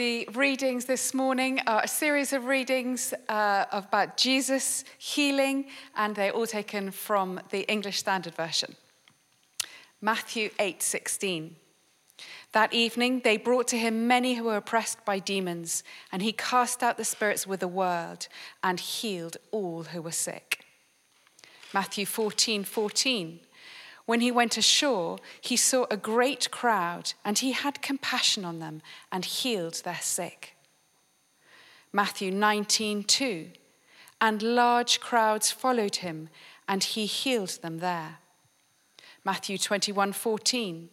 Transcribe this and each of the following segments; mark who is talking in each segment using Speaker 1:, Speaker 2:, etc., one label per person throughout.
Speaker 1: The readings this morning are a series of readings uh, about Jesus healing, and they're all taken from the English Standard Version. Matthew 8:16. That evening they brought to him many who were oppressed by demons, and he cast out the spirits with a word and healed all who were sick. Matthew 14:14. 14, 14. When he went ashore, he saw a great crowd, and he had compassion on them and healed their sick. Matthew 19, 2. And large crowds followed him, and he healed them there. Matthew 21, 14.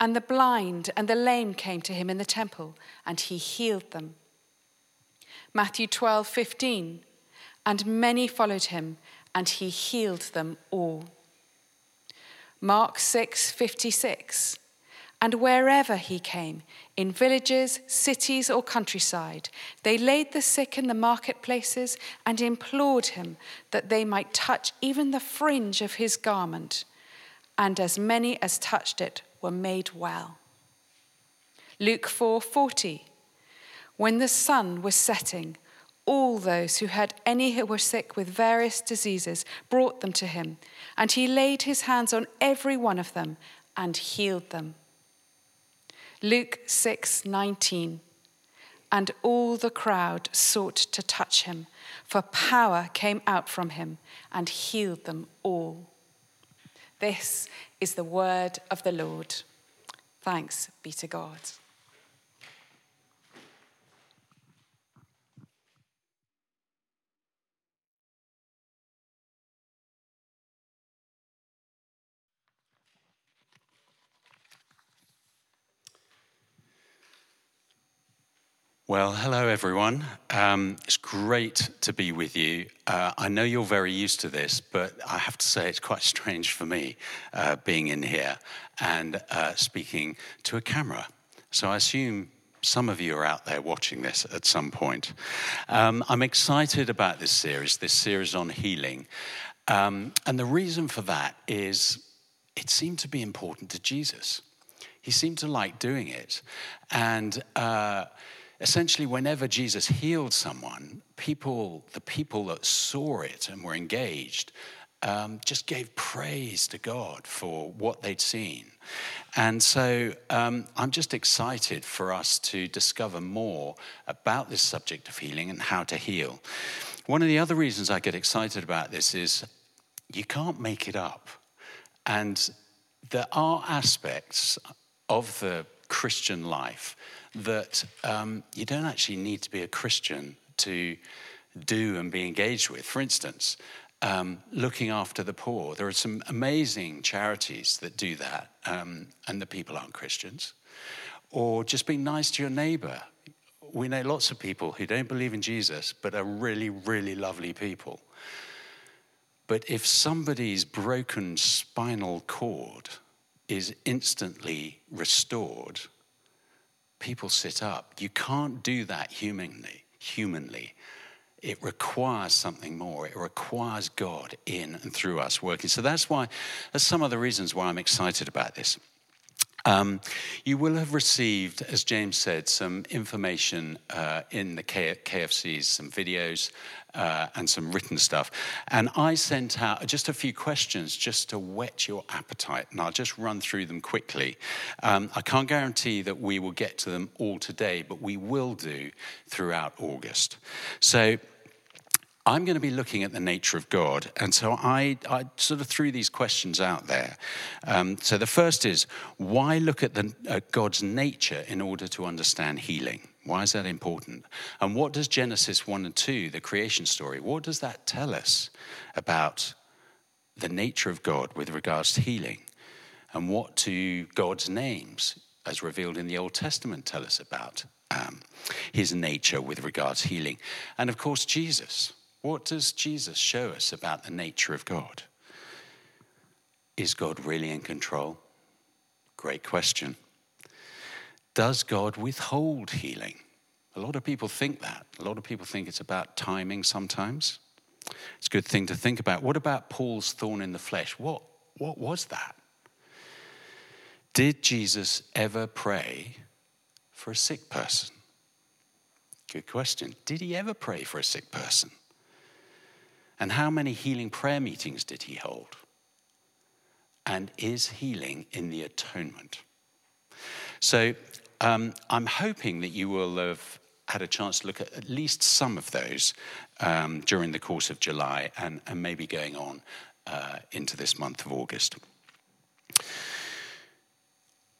Speaker 1: And the blind and the lame came to him in the temple, and he healed them. Matthew 12, 15. And many followed him, and he healed them all. Mark 6:56. And wherever he came, in villages, cities, or countryside, they laid the sick in the marketplaces and implored him that they might touch even the fringe of his garment. And as many as touched it were made well. Luke 4:40. When the sun was setting, all those who had any who were sick with various diseases brought them to him, and he laid his hands on every one of them and healed them. Luke 6:19 And all the crowd sought to touch him, for power came out from him and healed them all. This is the word of the Lord. Thanks be to God.
Speaker 2: Well, hello everyone. Um, it's great to be with you. Uh, I know you're very used to this, but I have to say it's quite strange for me uh, being in here and uh, speaking to a camera. So I assume some of you are out there watching this at some point. Um, I'm excited about this series, this series on healing. Um, and the reason for that is it seemed to be important to Jesus. He seemed to like doing it. And uh, essentially, whenever Jesus healed someone, people, the people that saw it and were engaged, um, just gave praise to God for what they'd seen. And so um, I'm just excited for us to discover more about this subject of healing and how to heal. One of the other reasons I get excited about this is you can't make it up. And there are aspects of the Christian life that um, you don't actually need to be a Christian to do and be engaged with. For instance, um, looking after the poor. There are some amazing charities that do that, um, and the people aren't Christians. Or just being nice to your neighbor. We know lots of people who don't believe in Jesus, but are really, really lovely people. But if somebody's broken spinal cord is instantly restored, people sit up. You can't do that humanly. Humanly, it requires something more. It requires God in and through us working. So that's why. That's some of the reasons why I'm excited about this. Um, you will have received, as James said, some information uh, in the K- KFCs, some videos, uh, and some written stuff. And I sent out just a few questions just to whet your appetite, and I'll just run through them quickly. Um, I can't guarantee that we will get to them all today, but we will do throughout August. So, I'm going to be looking at the nature of God. And so I, I sort of threw these questions out there. Um, so the first is why look at the, uh, God's nature in order to understand healing? Why is that important? And what does Genesis 1 and 2, the creation story, what does that tell us about the nature of God with regards to healing? And what do God's names, as revealed in the Old Testament, tell us about um, his nature with regards to healing? And of course, Jesus. What does Jesus show us about the nature of God? Is God really in control? Great question. Does God withhold healing? A lot of people think that. A lot of people think it's about timing sometimes. It's a good thing to think about. What about Paul's thorn in the flesh? What, what was that? Did Jesus ever pray for a sick person? good question. Did he ever pray for a sick person? And how many healing prayer meetings did he hold? And is healing in the atonement? So um, I'm hoping that you will have had a chance to look at at least some of those um, during the course of July and, and maybe going on uh, into this month of August.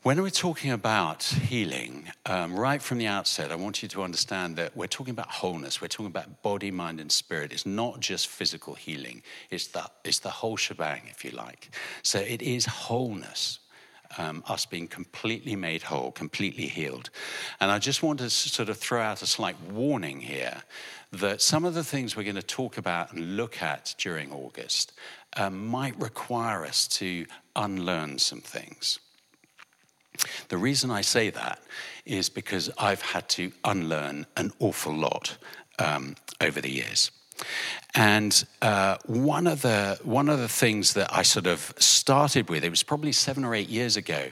Speaker 2: When we're talking about healing, um, right from the outset, I want you to understand that we're talking about wholeness. We're talking about body, mind, and spirit. It's not just physical healing, it's the, it's the whole shebang, if you like. So it is wholeness. Um, us being completely made whole, completely healed. And I just want to sort of throw out a slight warning here that some of the things we're going to talk about and look at during August um, might require us to unlearn some things. The reason I say that is because I've had to unlearn an awful lot um, over the years. And uh, one, of the, one of the things that I sort of started with, it was probably seven or eight years ago,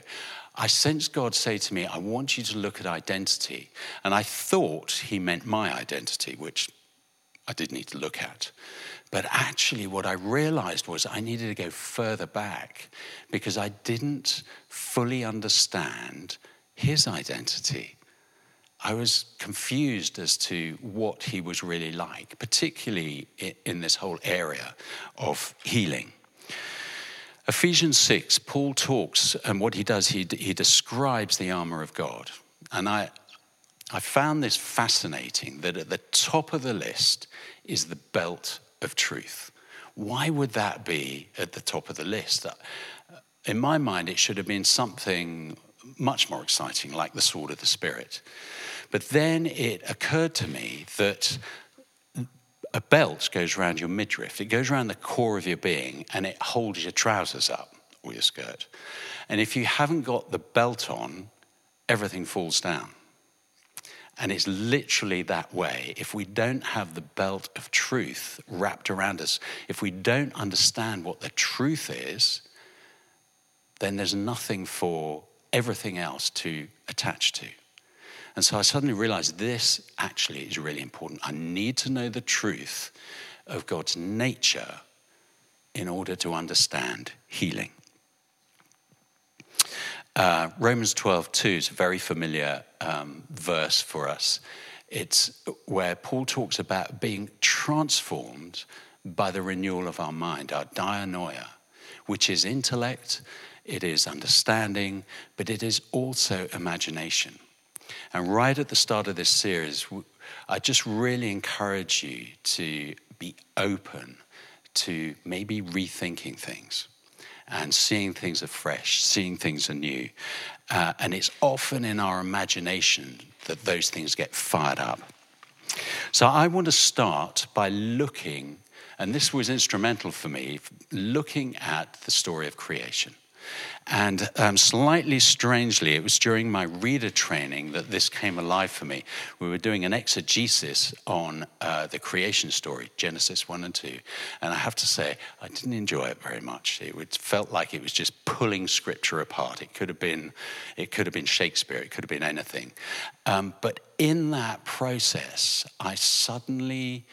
Speaker 2: I sensed God say to me, I want you to look at identity. And I thought he meant my identity, which I did need to look at. But actually, what I realized was I needed to go further back because I didn't fully understand his identity. I was confused as to what he was really like, particularly in this whole area of healing. Ephesians 6, Paul talks, and what he does, he, he describes the armor of God. And I, I found this fascinating that at the top of the list is the belt of truth. Why would that be at the top of the list? Uh, in my mind, it should have been something much more exciting, like the sword of the Spirit. But then it occurred to me that a belt goes around your midriff, it goes around the core of your being, and it holds your trousers up or your skirt. And if you haven't got the belt on, everything falls down. And it's literally that way. If we don't have the belt of truth wrapped around us, if we don't understand what the truth is, then there's nothing for everything else to attach to. And so I suddenly realized this actually is really important. I need to know the truth of God's nature in order to understand healing. Uh, Romans 12, 2 is a very familiar um, verse for us. It's where Paul talks about being transformed by the renewal of our mind, our dianoia, which is intellect, it is understanding, but it is also imagination. And right at the start of this series, I just really encourage you to be open to maybe rethinking things and seeing things afresh, seeing things anew. Uh, and it's often in our imagination that those things get fired up. So I want to start by looking, and this was instrumental for me, looking at the story of creation. And um, slightly strangely, it was during my reader training that this came alive for me. We were doing an exegesis on uh, the creation story, Genesis 1 and 2. And I have to say, I didn't enjoy it very much. It felt like it was just pulling scripture apart. It could have been, it could have been Shakespeare, it could have been anything. Um, but in that process, I suddenly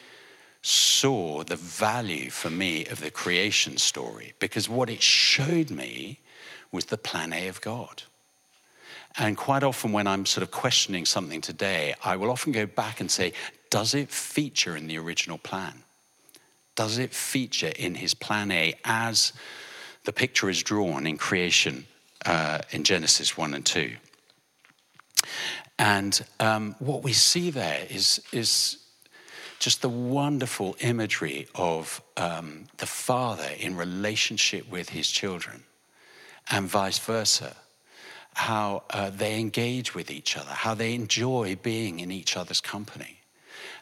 Speaker 2: saw the value for me of the creation story because what it showed me was the plan A of God. And quite often, when I'm sort of questioning something today, I will often go back and say, Does it feature in the original plan? Does it feature in his plan A as the picture is drawn in creation uh, in Genesis 1 and 2? And um, what we see there is, is just the wonderful imagery of um, the father in relationship with his children and vice versa. How uh, they engage with each other, how they enjoy being in each other's company,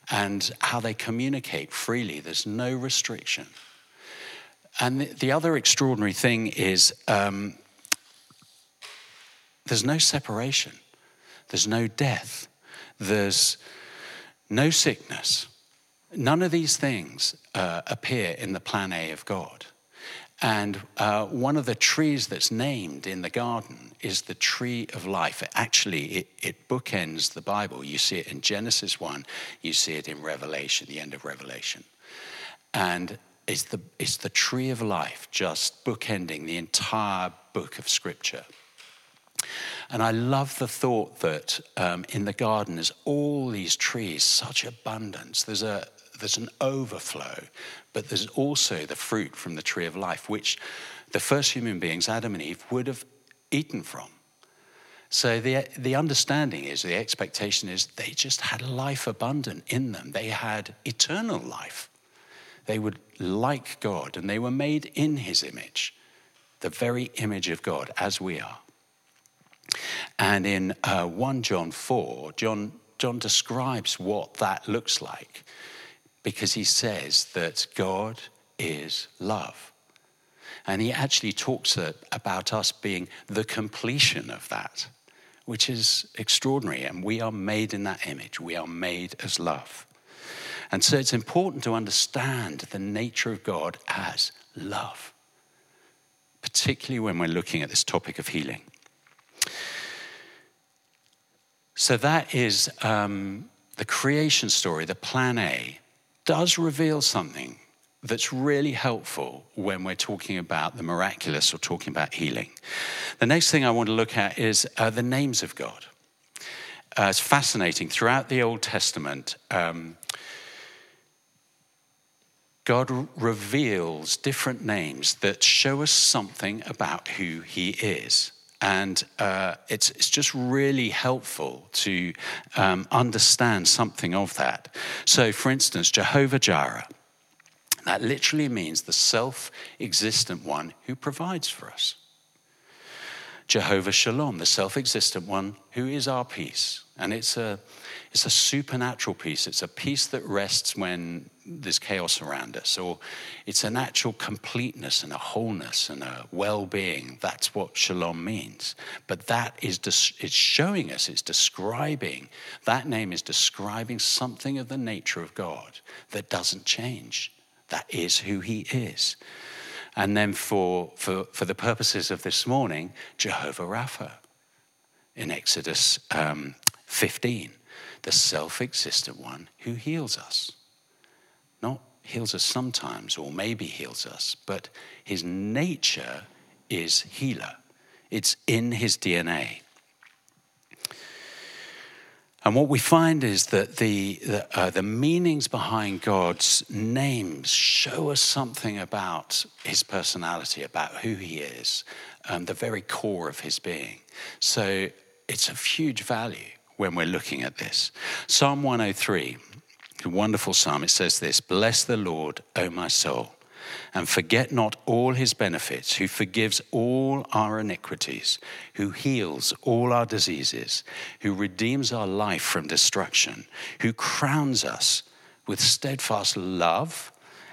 Speaker 2: and how they communicate freely. There's no restriction. And the, the other extraordinary thing is um, there's no separation, there's no death, there's no sickness. None of these things uh, appear in the plan A of God. And uh, one of the trees that's named in the garden is the tree of life. Actually, it, it bookends the Bible. You see it in Genesis 1, you see it in Revelation, the end of Revelation. And it's the, it's the tree of life just bookending the entire book of Scripture. And I love the thought that um, in the garden there's all these trees, such abundance. There's, a, there's an overflow, but there's also the fruit from the tree of life, which the first human beings, Adam and Eve, would have eaten from. So the, the understanding is, the expectation is, they just had life abundant in them. They had eternal life. They were like God, and they were made in his image, the very image of God, as we are. And in uh, 1 John 4, John, John describes what that looks like because he says that God is love. And he actually talks about us being the completion of that, which is extraordinary. And we are made in that image, we are made as love. And so it's important to understand the nature of God as love, particularly when we're looking at this topic of healing. So that is um, the creation story, the plan A, does reveal something that's really helpful when we're talking about the miraculous or talking about healing. The next thing I want to look at is uh, the names of God. Uh, it's fascinating. Throughout the Old Testament, um, God reveals different names that show us something about who He is. And uh, it's, it's just really helpful to um, understand something of that. So, for instance, Jehovah Jireh, that literally means the self existent one who provides for us. Jehovah Shalom, the self existent one who is our peace. And it's a, it's a supernatural peace. It's a peace that rests when there's chaos around us, or it's an actual completeness and a wholeness and a well being. That's what shalom means. But that is it's showing us, it's describing, that name is describing something of the nature of God that doesn't change. That is who He is. And then for, for, for the purposes of this morning, Jehovah Rapha in Exodus um, 15 the self existent one who heals us. Not heals us sometimes, or maybe heals us, but his nature is healer. It's in his DNA. And what we find is that the, the, uh, the, meanings behind God's names show us something about his personality, about who he is, um, the very core of his being. So it's of huge value when we're looking at this. Psalm 103, a wonderful psalm, it says this Bless the Lord, O my soul, and forget not all his benefits, who forgives all our iniquities, who heals all our diseases, who redeems our life from destruction, who crowns us with steadfast love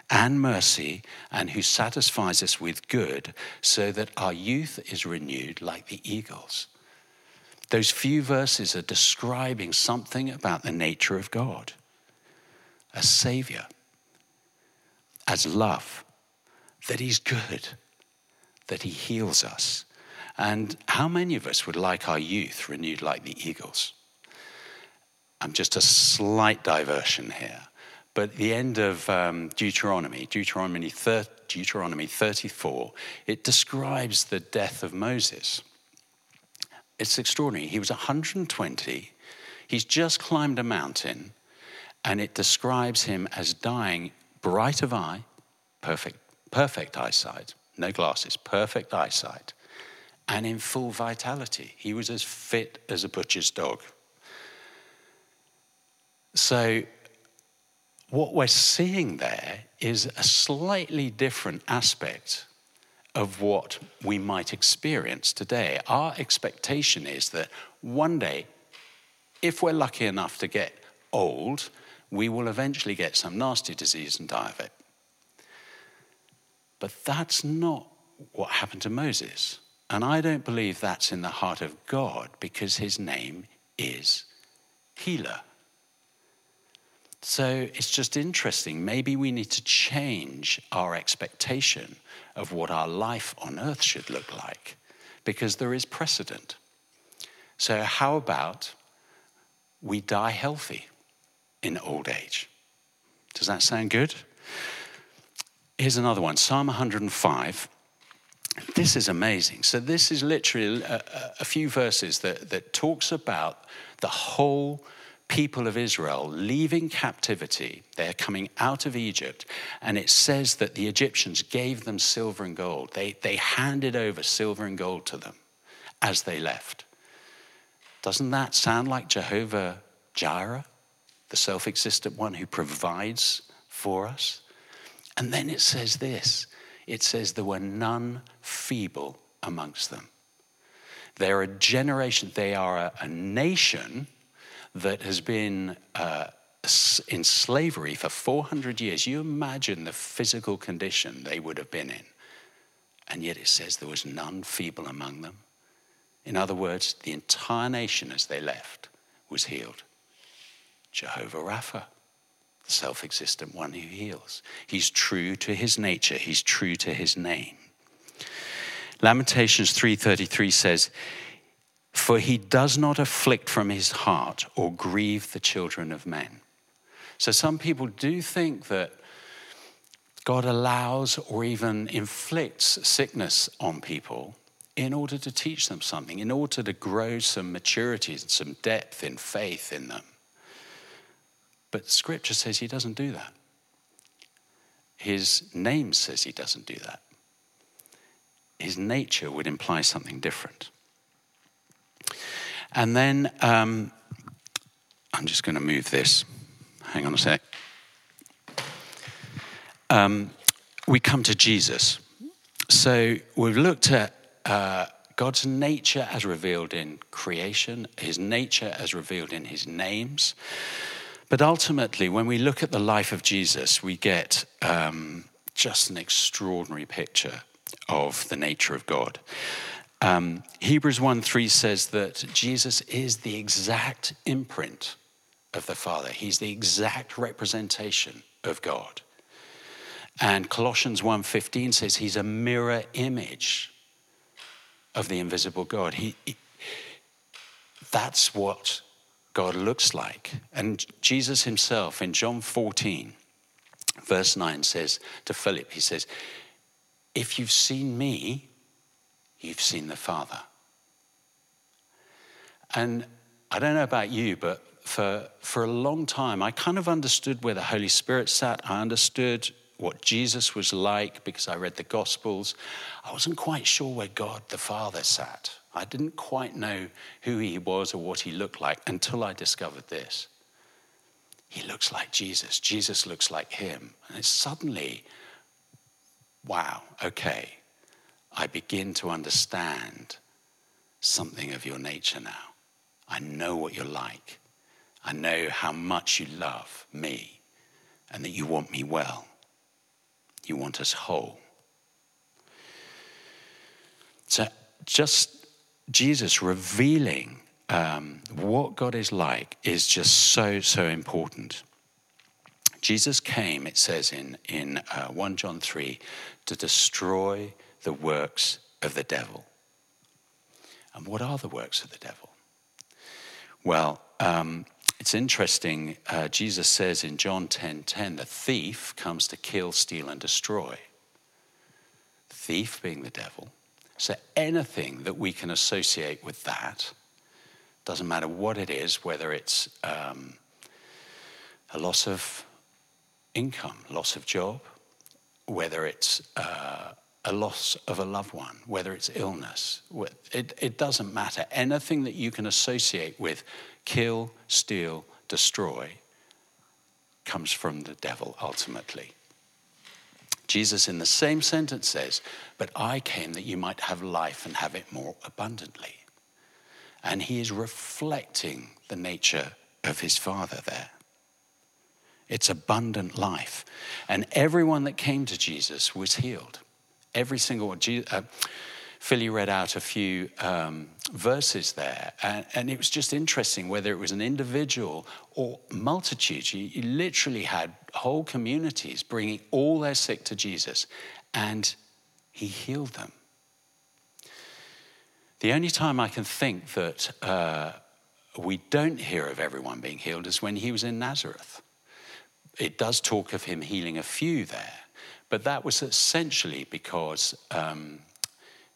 Speaker 2: and mercy, and who satisfies us with good, so that our youth is renewed like the eagles. Those few verses are describing something about the nature of God a Savior, as love, that He's good, that He heals us. And how many of us would like our youth renewed like the eagles? I'm just a slight diversion here. But the end of um, Deuteronomy, Deuteronomy, thir- Deuteronomy 34, it describes the death of Moses. It's extraordinary. He was 120. He's just climbed a mountain, and it describes him as dying bright of eye, perfect, perfect eyesight, no glasses, perfect eyesight, and in full vitality. He was as fit as a butcher's dog. So, what we're seeing there is a slightly different aspect of what we might experience today. Our expectation is that one day, if we're lucky enough to get old, we will eventually get some nasty disease and die of it. But that's not what happened to Moses. And I don't believe that's in the heart of God because his name is healer. So it's just interesting. Maybe we need to change our expectation of what our life on earth should look like because there is precedent. So, how about we die healthy in old age? Does that sound good? Here's another one Psalm 105. This is amazing. So, this is literally a, a few verses that, that talks about the whole people of Israel leaving captivity. They're coming out of Egypt, and it says that the Egyptians gave them silver and gold. They, they handed over silver and gold to them as they left. Doesn't that sound like Jehovah Jireh, the self existent one who provides for us? And then it says this it says there were none feeble amongst them. They're a generation, they are a, a nation that has been uh, in slavery for 400 years. You imagine the physical condition they would have been in. And yet it says there was none feeble among them. In other words, the entire nation as they left was healed. Jehovah Rapha, the self existent one who heals. He's true to his nature, he's true to his name. Lamentations 3:33 says, "For he does not afflict from his heart or grieve the children of men." So some people do think that God allows or even inflicts sickness on people in order to teach them something, in order to grow some maturity and some depth in faith in them. But scripture says he doesn't do that. His name says he doesn't do that. His nature would imply something different. And then um, I'm just going to move this. Hang on a sec. Um, we come to Jesus. So we've looked at uh, God's nature as revealed in creation, his nature as revealed in his names. But ultimately, when we look at the life of Jesus, we get um, just an extraordinary picture of the nature of God. Um, Hebrews 1 3 says that Jesus is the exact imprint of the Father, he's the exact representation of God. And Colossians 1:15 says he's a mirror image of the invisible God. He, he, that's what God looks like. And Jesus himself in John 14, verse 9 says to Philip, he says, If you've seen me, you've seen the Father. And I don't know about you, but for, for a long time, I kind of understood where the Holy Spirit sat. I understood what Jesus was like because I read the Gospels. I wasn't quite sure where God the Father sat. I didn't quite know who he was or what he looked like until I discovered this. He looks like Jesus. Jesus looks like him. And it's suddenly, wow, okay, I begin to understand something of your nature now. I know what you're like. I know how much you love me and that you want me well. You want us whole. So, just Jesus revealing um, what God is like is just so, so important. Jesus came, it says in, in uh, 1 John 3, to destroy the works of the devil. And what are the works of the devil? Well, um, it's interesting. Uh, Jesus says in John 10 10, the thief comes to kill, steal, and destroy. Thief being the devil. So anything that we can associate with that, doesn't matter what it is, whether it's um, a loss of income, loss of job, whether it's uh, a loss of a loved one, whether it's illness, it, it doesn't matter. Anything that you can associate with kill, steal, destroy comes from the devil ultimately. Jesus, in the same sentence, says, But I came that you might have life and have it more abundantly. And he is reflecting the nature of his Father there. It's abundant life. And everyone that came to Jesus was healed. Every single one. Uh, Philly read out a few um, verses there, and, and, it was just interesting whether it was an individual or multitudes. You, you literally had whole communities bringing all their sick to Jesus, and he healed them. The only time I can think that uh, we don't hear of everyone being healed is when he was in Nazareth. It does talk of him healing a few there, but that was essentially because um,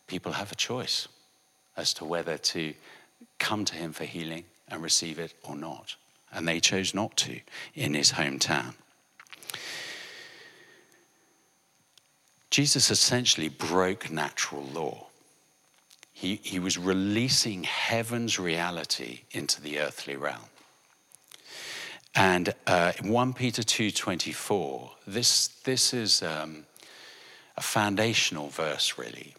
Speaker 2: people have a choice as to whether to come to him for healing and receive it or not. And they chose not to in his hometown. Jesus essentially broke natural law. He, he was releasing heaven's reality into the earthly realm. And uh, 1 Peter 2.24, this, this is um, a foundational verse, really.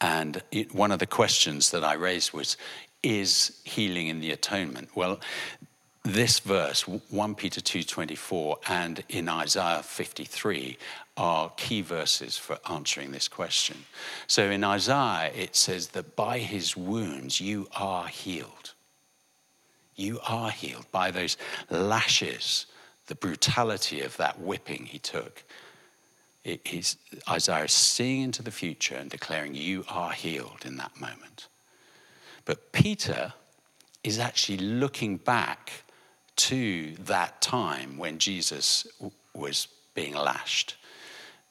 Speaker 2: And it, one of the questions that I raised was, is healing in the atonement? Well, this verse 1 peter 2.24 and in isaiah 53 are key verses for answering this question so in isaiah it says that by his wounds you are healed you are healed by those lashes the brutality of that whipping he took. It is isaiah seeing into the future and declaring you are healed in that moment. But peter is actually looking back to that time when Jesus was being lashed,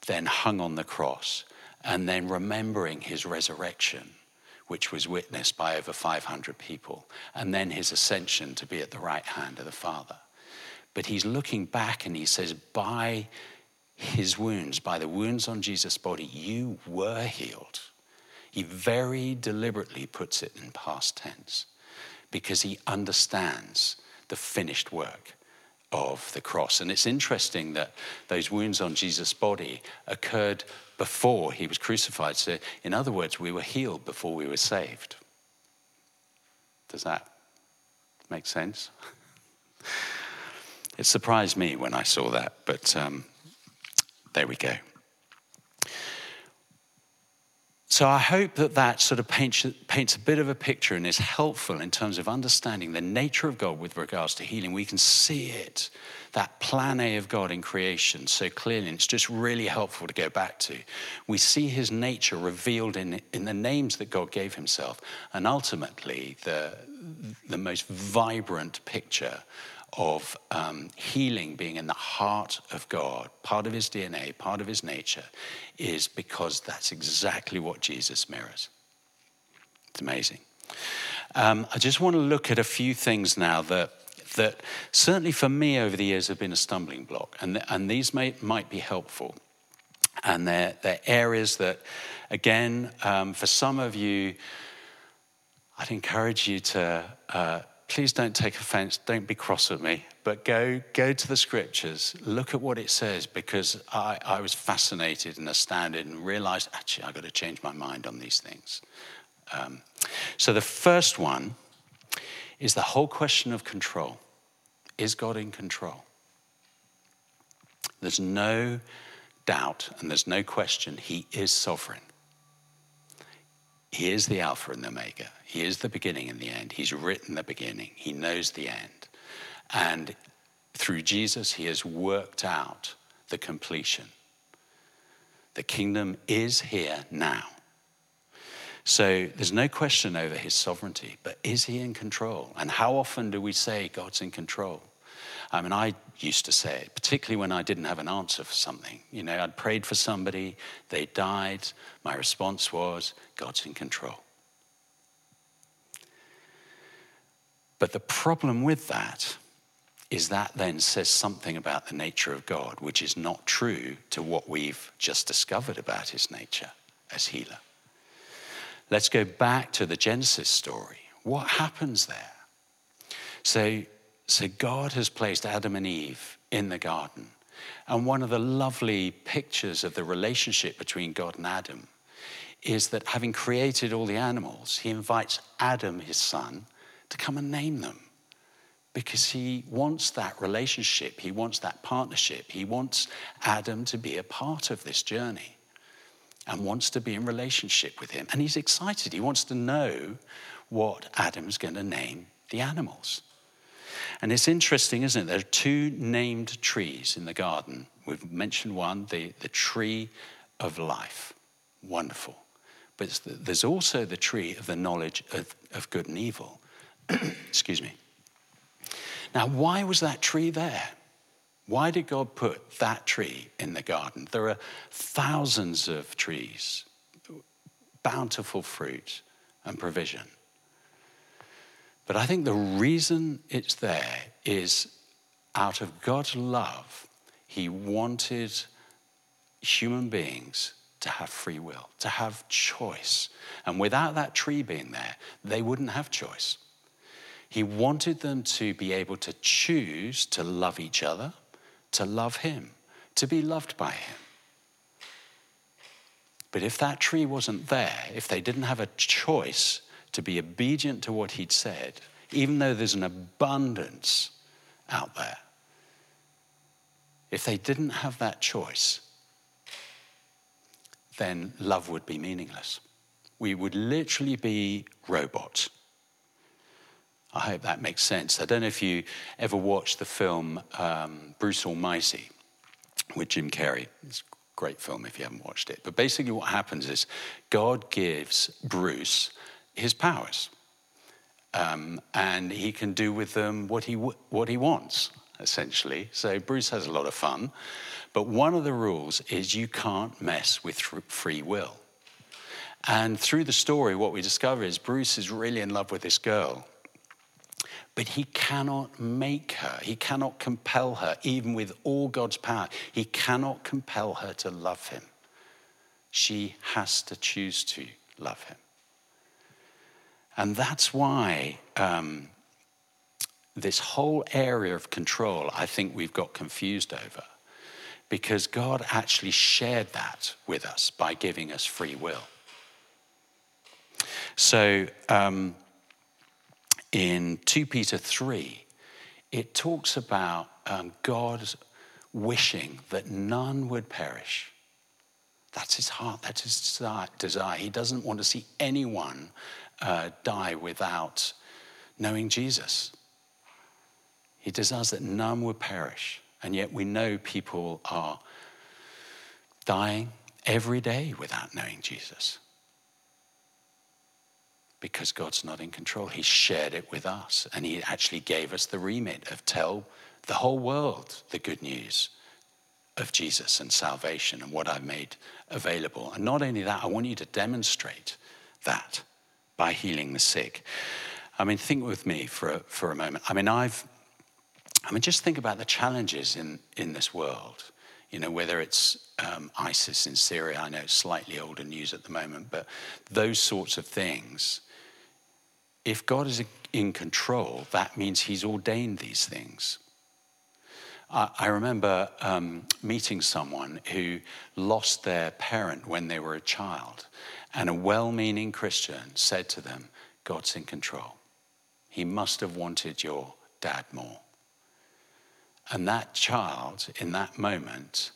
Speaker 2: then hung on the cross, and then remembering his resurrection, which was witnessed by over 500 people, and then his ascension to be at the right hand of the Father. But he's looking back and he says, By his wounds, by the wounds on Jesus' body, you were healed. He very deliberately puts it in past tense because he understands the finished work of the cross. And it's interesting that those wounds on Jesus' body occurred before he was crucified. So, in other words, we were healed before we were saved. Does that make sense? it surprised me when I saw that, but um, there we go. So I hope that that sort of paints, paints a bit of a picture and is helpful in terms of understanding the nature of God with regards to healing. We can see it, that plan A of God in creation, so clearly. And it's just really helpful to go back to. We see his nature revealed in, in the names that God gave himself. And ultimately, the, the most vibrant picture of um, healing being in the heart of God, part of his DNA, part of his nature, is because that's exactly what Jesus mirrors. It's amazing. Um, I just want to look at a few things now that, that certainly for me over the years have been a stumbling block, and, and these may, might be helpful. And they're, they're areas that, again, um, for some of you, I'd encourage you to uh, please don't take offense, don't be cross with me, but go, go to the scriptures, look at what it says, because I, I was fascinated and astounded and realized actually I've got to change my mind on these things. Um, so the first one is the whole question of control. Is God in control? There's no doubt and there's no question, He is sovereign. He is the Alpha and the Omega. He is the beginning and the end. He's written the beginning. He knows the end. And through Jesus, he has worked out the completion. The kingdom is here now. So there's no question over his sovereignty, but is he in control? And how often do we say God's in control? I mean, I used to say it, particularly when I didn't have an answer for something. You know, I'd prayed for somebody, they died. My response was, God's in control. But the problem with that is that then says something about the nature of God, which is not true to what we've just discovered about his nature as healer. Let's go back to the Genesis story. What happens there? So so God has placed Adam and Eve in the garden. And one of the lovely pictures of the relationship between God and Adam is that having created all the animals, he invites Adam, his son, to come and name them because he wants that relationship, he wants that partnership, he wants Adam to be a part of this journey. and wants to be in relationship with him. And he's excited. He wants to know what Adam's going to name the animals. And it's interesting, isn't it? There are two named trees in the garden. We've mentioned one, the, the tree of life. Wonderful. But the, there's also the tree of the knowledge of, of good and evil. Excuse me. Now, why was that tree there? Why did God put that tree in the garden? There are thousands of trees, bountiful fruit and provision. But I think the reason it's there is out of God's love, He wanted human beings to have free will, to have choice. And without that tree being there, they wouldn't have choice. He wanted them to be able to choose to love each other, to love Him, to be loved by Him. But if that tree wasn't there, if they didn't have a choice to be obedient to what he'd said, even though there's an abundance out there. If they didn't have that choice, then love would be meaningless. We would literally be robots. I hope that makes sense. I don't know if you ever watched the film um, Bruce Almighty with Jim Carrey. It's a great film if you haven't watched it. But basically, what happens is God gives Bruce his powers. Um, and he can do with them what he, what he wants, essentially. So Bruce has a lot of fun. But one of the rules is you can't mess with free will. And through the story, what we discover is Bruce is really in love with this girl. But he cannot make her, he cannot compel her, even with all God's power. He cannot compel her to love him. She has to choose to love him. And that's why um, this whole area of control, I think we've got confused over. Because God actually shared that with us by giving us free will. So um, in 2 Peter 3, it talks about um, God wishing that none would perish. That's his heart, that's his desire. He doesn't want to see anyone uh, die without knowing Jesus. He desires that none would perish. And yet we know people are dying every day without knowing Jesus. Because God's not in control. He shared it with us. And He actually gave us the remit of tell the whole world the good news of Jesus and salvation and what I've made available. And not only that, I want you to demonstrate that by healing the sick. I mean, think with me for a, for a moment. I mean, I've, I mean, just think about the challenges in, in this world. You know, whether it's um, ISIS in Syria, I know it's slightly older news at the moment, but those sorts of things. If God is in control, that means He's ordained these things. I, remember um, meeting someone who lost their parent when they were a child. And a well meaning Christian said to them, God's in control. He must have wanted your dad more. And that child, in that moment,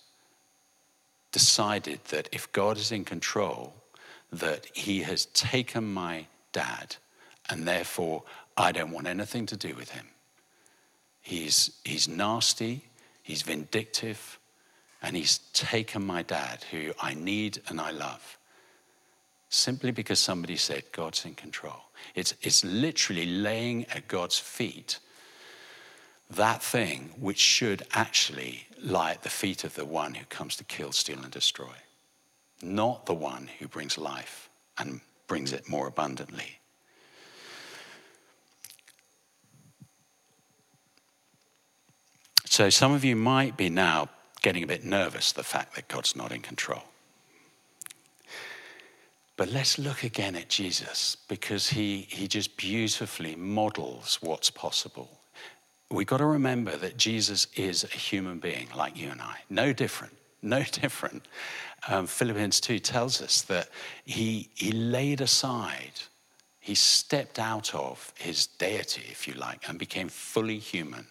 Speaker 2: decided that if God is in control, that he has taken my dad, and therefore I don't want anything to do with him. He's, he's nasty, he's vindictive, and he's taken my dad, who I need and I love simply because somebody said God's in control. It's, it's literally laying at God's feet that thing which should actually lie at the feet of the one who comes to kill, steal, and destroy, not the one who brings life and brings it more abundantly. So, some of you might be now getting a bit nervous the fact that God's not in control. But let's look again at Jesus because he, he just beautifully models what's possible. We've got to remember that Jesus is a human being like you and I, no different, no different. Um, Philippians 2 tells us that he, he laid aside, he stepped out of his deity, if you like, and became fully human.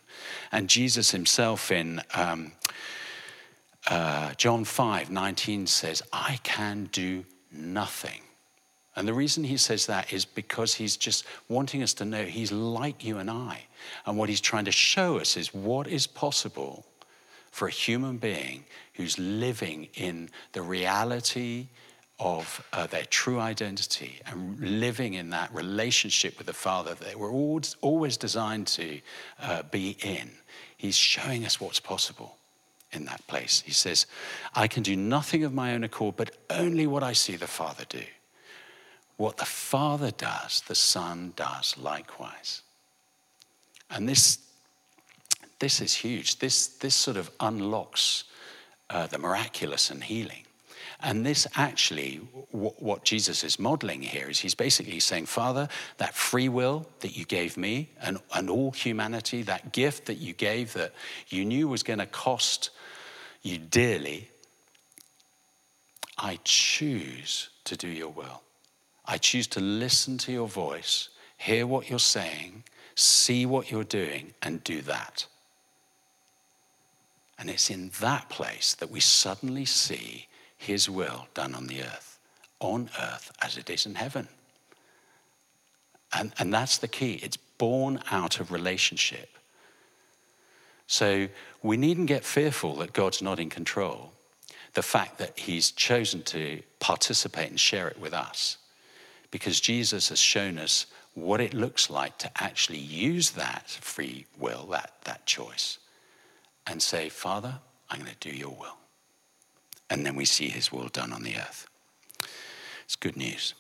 Speaker 2: And Jesus himself in. Um, uh, John 5 19 says, I can do nothing. And the reason he says that is because he's just wanting us to know he's like you and I. And what he's trying to show us is what is possible for a human being who's living in the reality of uh, their true identity and living in that relationship with the Father that were always, always designed to uh, be in. He's showing us what's possible in that place. He says, I can do nothing of my own accord, but only what I see the Father do. What the Father does, the Son does likewise. And this, this is huge. This, this sort of unlocks uh, the miraculous and healing. And this actually, what Jesus is modeling here is he's basically saying, Father, that free will that you gave me and, and all humanity, that gift that you gave that you knew was going to cost you dearly, I choose to do your will. I choose to listen to your voice, hear what you're saying, see what you're doing, and do that. And it's in that place that we suddenly see his will done on the earth, on earth as it is in heaven. And, and that's the key. It's born out of relationship. So we needn't get fearful that God's not in control. The fact that he's chosen to participate and share it with us because Jesus has shown us what it looks like to actually use that free will, that, that choice, and say, Father, I'm going to do your will. And then we see his will done on the earth. It's good news.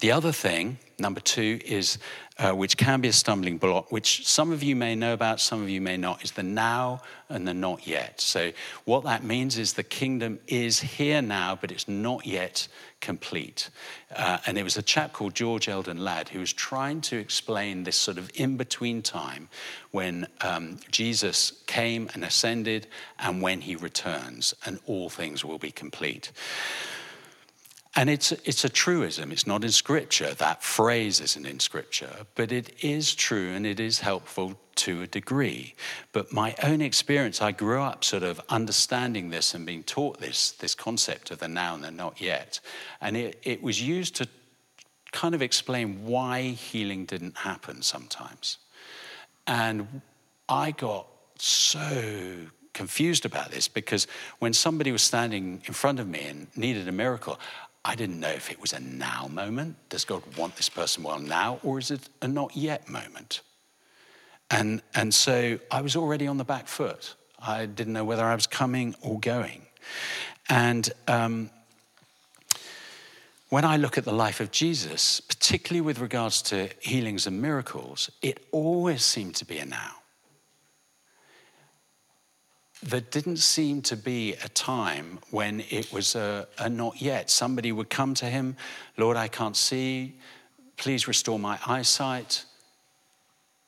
Speaker 2: The other thing, number two, is uh, which can be a stumbling block, which some of you may know about, some of you may not, is the now and the not yet. So, what that means is the kingdom is here now, but it's not yet complete. Uh, and it was a chap called George Eldon Ladd who was trying to explain this sort of in between time when um, Jesus came and ascended and when he returns, and all things will be complete. And it's, it's a truism. It's not in scripture. That phrase isn't in scripture, but it is true and it is helpful to a degree. But my own experience, I grew up sort of understanding this and being taught this, this concept of the now and the not yet. And it, it was used to kind of explain why healing didn't happen sometimes. And I got so confused about this because when somebody was standing in front of me and needed a miracle, I didn't know if it was a now moment. Does God want this person well now, or is it a not yet moment? And, and so I was already on the back foot. I didn't know whether I was coming or going. And um, when I look at the life of Jesus, particularly with regards to healings and miracles, it always seemed to be a now there didn't seem to be a time when it was a, a, not yet. Somebody would come to him, Lord, I can't see. Please restore my eyesight.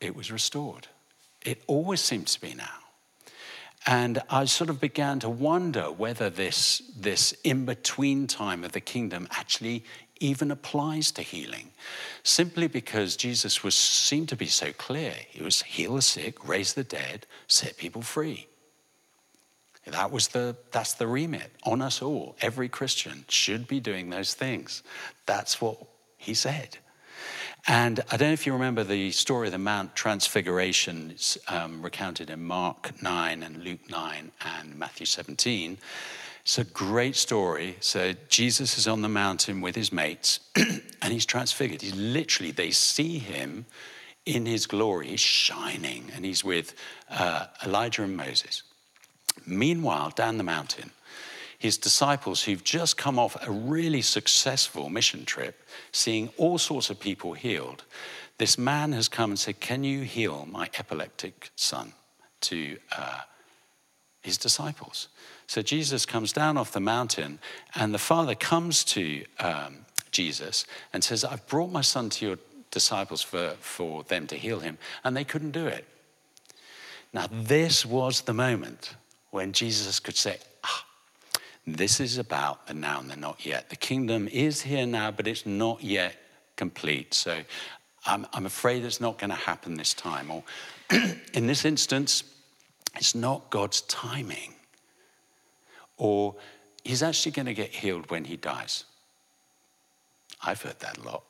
Speaker 2: It was restored. It always seems to be now. And I sort of began to wonder whether this, this in between time of the kingdom actually even applies to healing. Simply because Jesus was, seemed to be so clear. He was heal the sick, raise the dead, set people free. That was the, that's the remit on us all. Every Christian should be doing those things. That's what he said. And I don't know if you remember the story of the Mount Transfiguration. Um, recounted in Mark 9 and Luke 9 and Matthew 17. It's a great story. So Jesus is on the mountain with his mates and he's transfigured. He's literally, they see him in his glory. He's shining and he's with uh, Elijah and Moses. Meanwhile, down the mountain, his disciples, who've just come off a really successful mission trip, seeing all sorts of people healed, this man has come and said, Can you heal my epileptic son? to uh, his disciples. So Jesus comes down off the mountain, and the father comes to um, Jesus and says, I've brought my son to your disciples for, for them to heal him, and they couldn't do it. Now, this was the moment when Jesus could say, ah, this is about the now and the not yet. The kingdom is here now, but it's not yet complete. So I'm, I'm afraid it's not going to happen this time. Or in this instance, it's not God's timing or he's actually going to get healed when he dies. I've heard that a lot.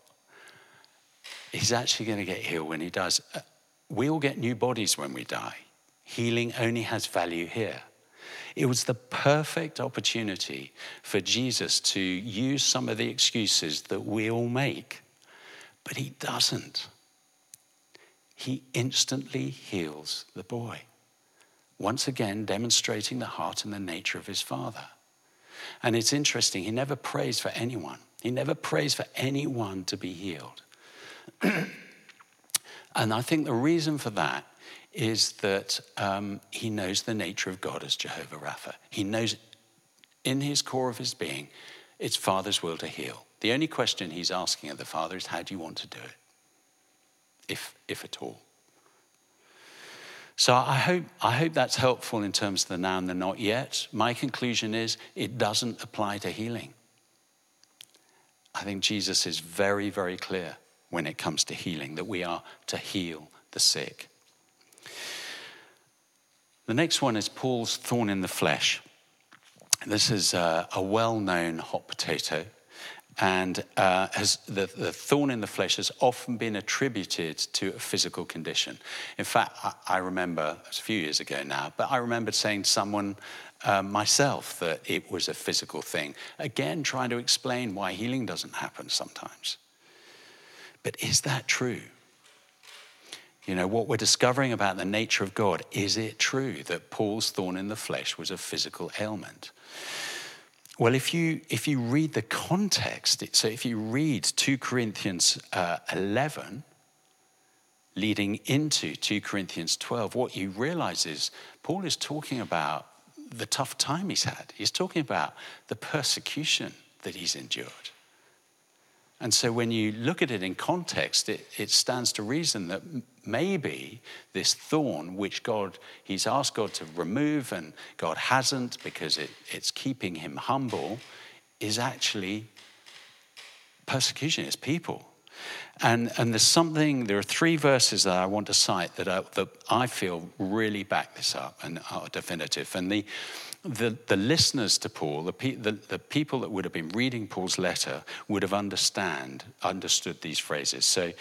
Speaker 2: He's actually going to get healed when he dies. Uh, we all get new bodies when we die. Healing only has value here. It was the perfect opportunity for Jesus to use some of the excuses that we all make, but he doesn't. He instantly heals the boy, once again demonstrating the heart and the nature of his father. And it's interesting, he never prays for anyone. He never prays for anyone to be healed. and I think the reason for that is that um, he knows the nature of God as Jehovah Rapha. He knows in his core of his being, it's Father's will to heal. The only question he's asking of the Father is, How do you want to do it? If, if at all. So I hope, I hope that's helpful in terms of the now and the not yet. My conclusion is it doesn't apply to healing. I think Jesus is very, very clear when it comes to healing that we are to heal the sick. The next one is Paul's thorn in the flesh. This is a, a well known hot potato, and uh, has, the, the, thorn in the flesh has often been attributed to a physical condition. In fact, I, I remember, it was a few years ago now, but I remember saying to someone uh, myself that it was a physical thing. Again, trying to explain why healing doesn't happen sometimes. But is that true? You know, what we're discovering about the nature of God, is it true that Paul's thorn in the flesh was a physical ailment? Well, if you, if you read the context, so if you read 2 Corinthians uh, 11, leading into 2 Corinthians 12, what you realize is Paul is talking about the tough time he's had. He's talking about the persecution that he's endured. And so when you look at it in context, it, it stands to reason that maybe this thorn, which God, he's asked God to remove and God hasn't because it, it's keeping him humble, is actually persecution, it's people. And, and there's something, there are three verses that I want to cite that I, that I feel really back this up and are definitive. And the, the, the listeners to Paul, the, pe- the, the, people that would have been reading Paul's letter, would have understand, understood these phrases. So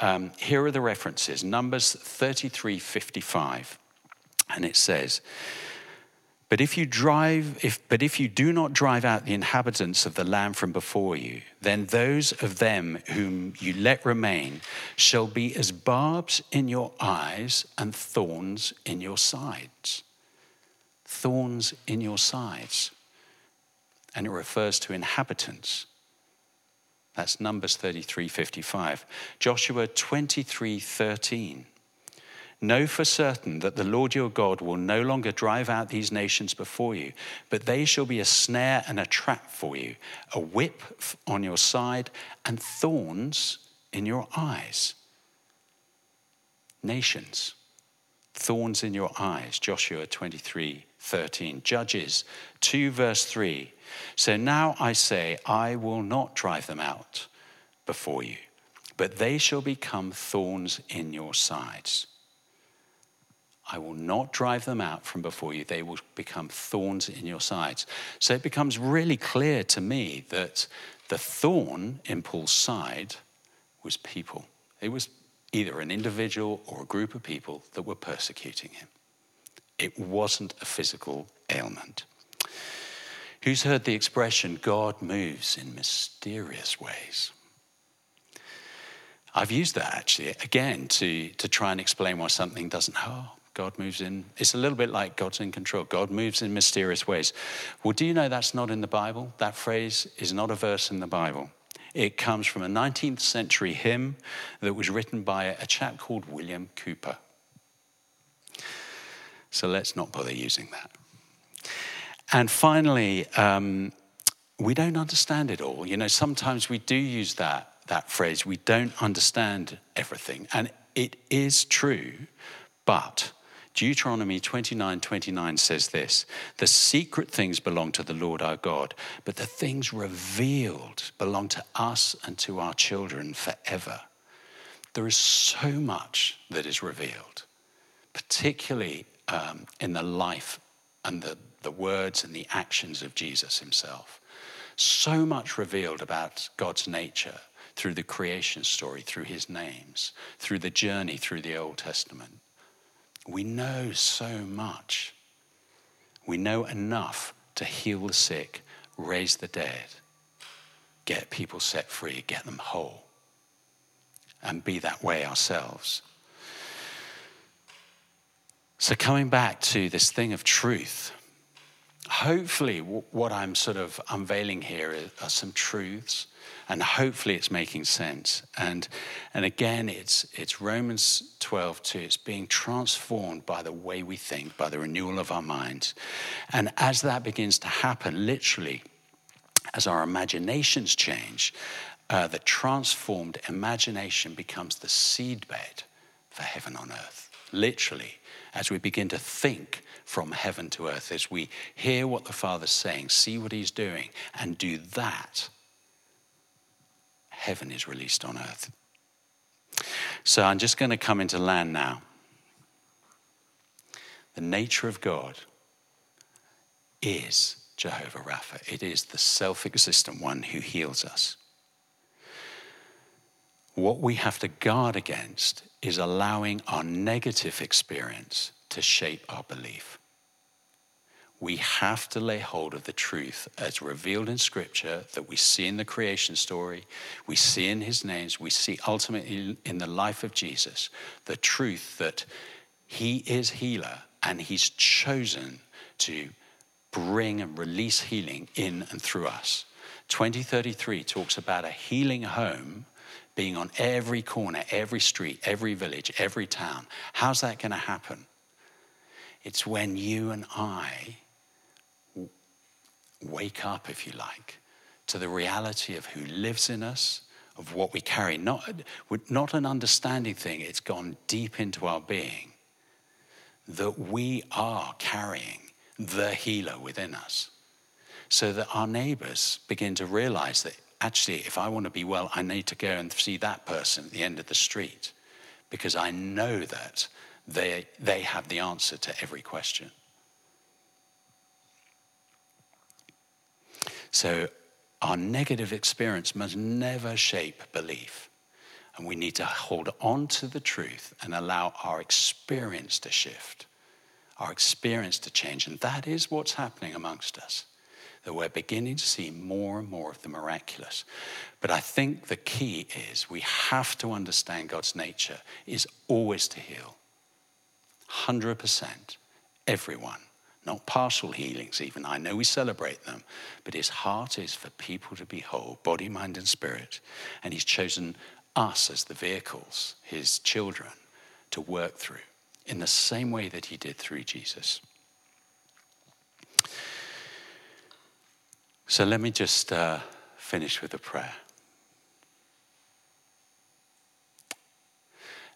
Speaker 2: um, here are the references Numbers 33 55. And it says, but if you drive, if, but if you do not drive out the inhabitants of the land from before you, then those of them whom you let remain shall be as barbs in your eyes and thorns in your sides thorns in your sides. And it refers to inhabitants. That's Numbers 33 55. Joshua 23 13. Know for certain that the Lord your God will no longer drive out these nations before you, but they shall be a snare and a trap for you, a whip on your side, and thorns in your eyes. Nations, thorns in your eyes. Joshua 23 13. Judges 2, verse 3. So now I say, I will not drive them out before you, but they shall become thorns in your sides. I will not drive them out from before you. They will become thorns in your sides. So it becomes really clear to me that the thorn in Paul's side was people. It was either an individual or a group of people that were persecuting him. It wasn't a physical ailment. Who's heard the expression, God moves in mysterious ways? I've used that actually, again, to, to try and explain why something doesn't, oh, God moves in. It's a little bit like God's in control. God moves in mysterious ways. Well, do you know that's not in the Bible? That phrase is not a verse in the Bible. It comes from a 19th century hymn that was written by a chap called William Cowper. So let's not bother using that. And finally, um, we don't understand it all. You know, sometimes we do use that, that phrase, we don't understand everything. And it is true, but Deuteronomy 29 29 says this The secret things belong to the Lord our God, but the things revealed belong to us and to our children forever. There is so much that is revealed, particularly um, in the life and the, the words and the actions of Jesus himself. So much revealed about God's nature through the creation story, through his names, through the journey through the Old Testament. We know so much. We know enough to heal the sick, raise the dead, get people set free, get them whole, and be that way ourselves. So, coming back to this thing of truth, hopefully, what I'm sort of unveiling here are some truths, and hopefully, it's making sense. And, and again, it's, it's Romans 12 2. It's being transformed by the way we think, by the renewal of our minds. And as that begins to happen, literally, as our imaginations change, uh, the transformed imagination becomes the seedbed for heaven on earth. Literally, as we begin to think from heaven to earth, as we hear what the Father's saying, see what He's doing, and do that, heaven is released on earth. So I'm just going to come into land now. The nature of God is Jehovah Rapha, it is the self existent one who heals us. What we have to guard against is allowing our negative experience to shape our belief. We have to lay hold of the truth as revealed in Scripture that we see in the creation story, we see in His names, we see ultimately in the life of Jesus, the truth that He is healer and He's chosen to bring and release healing in and through us. 2033 talks about a healing home being on every corner, every street, every village, every town. How's that going to happen? It's when you and I wake up, if you like, to the reality of who lives in us, of what we carry. Not, not an understanding thing, it's gone deep into our being. That we are carrying the healer within us. So that our neighbors begin to realize that actually, if I want to be well, I need to go and see that person at the end of the street because I know that they, they have the answer to every question. So, our negative experience must never shape belief. And we need to hold on to the truth and allow our experience to shift, our experience to change. And that is what's happening amongst us that we're beginning to see more and more of the miraculous. But I think the key is we have to understand God's nature is always to heal. 100%, everyone. Not partial healings, even. I know we celebrate them, but his heart is for people to be whole, body, mind, and spirit. And he's chosen us as the vehicles, his children, to work through in the same way that he did through Jesus. So let me just uh, finish with a prayer.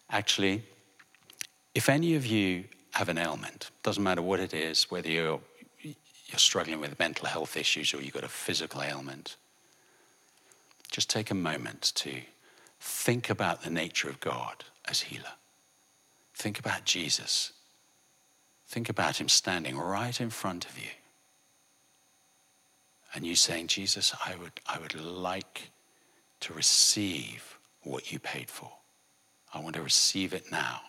Speaker 2: Actually, if any of you have an ailment, doesn't matter what it is, whether you're, you're struggling with mental health issues or you've got a physical ailment, just take a moment to think about the nature of God as healer. Think about Jesus. Think about him standing right in front of you and you saying, Jesus, I would, I would like to receive what you paid for. I want to receive it now.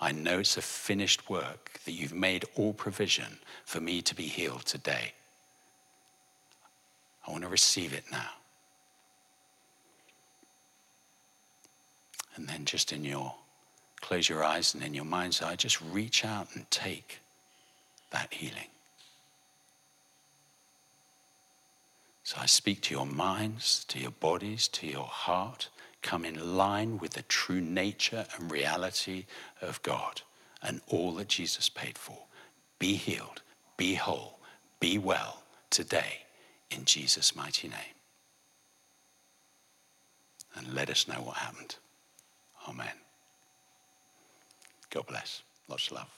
Speaker 2: I know it's a finished work, that you've made all provision for me to be healed today. I want to receive it now. And then just in your, close your eyes and in your mind's eye, just reach out and take that healing. So I speak to your minds, to your bodies, to your heart. Come in line with the true nature and reality of God and all that Jesus paid for. Be healed, be whole, be well today in Jesus' mighty name. And let us know what happened. Amen. God bless. Lots of love.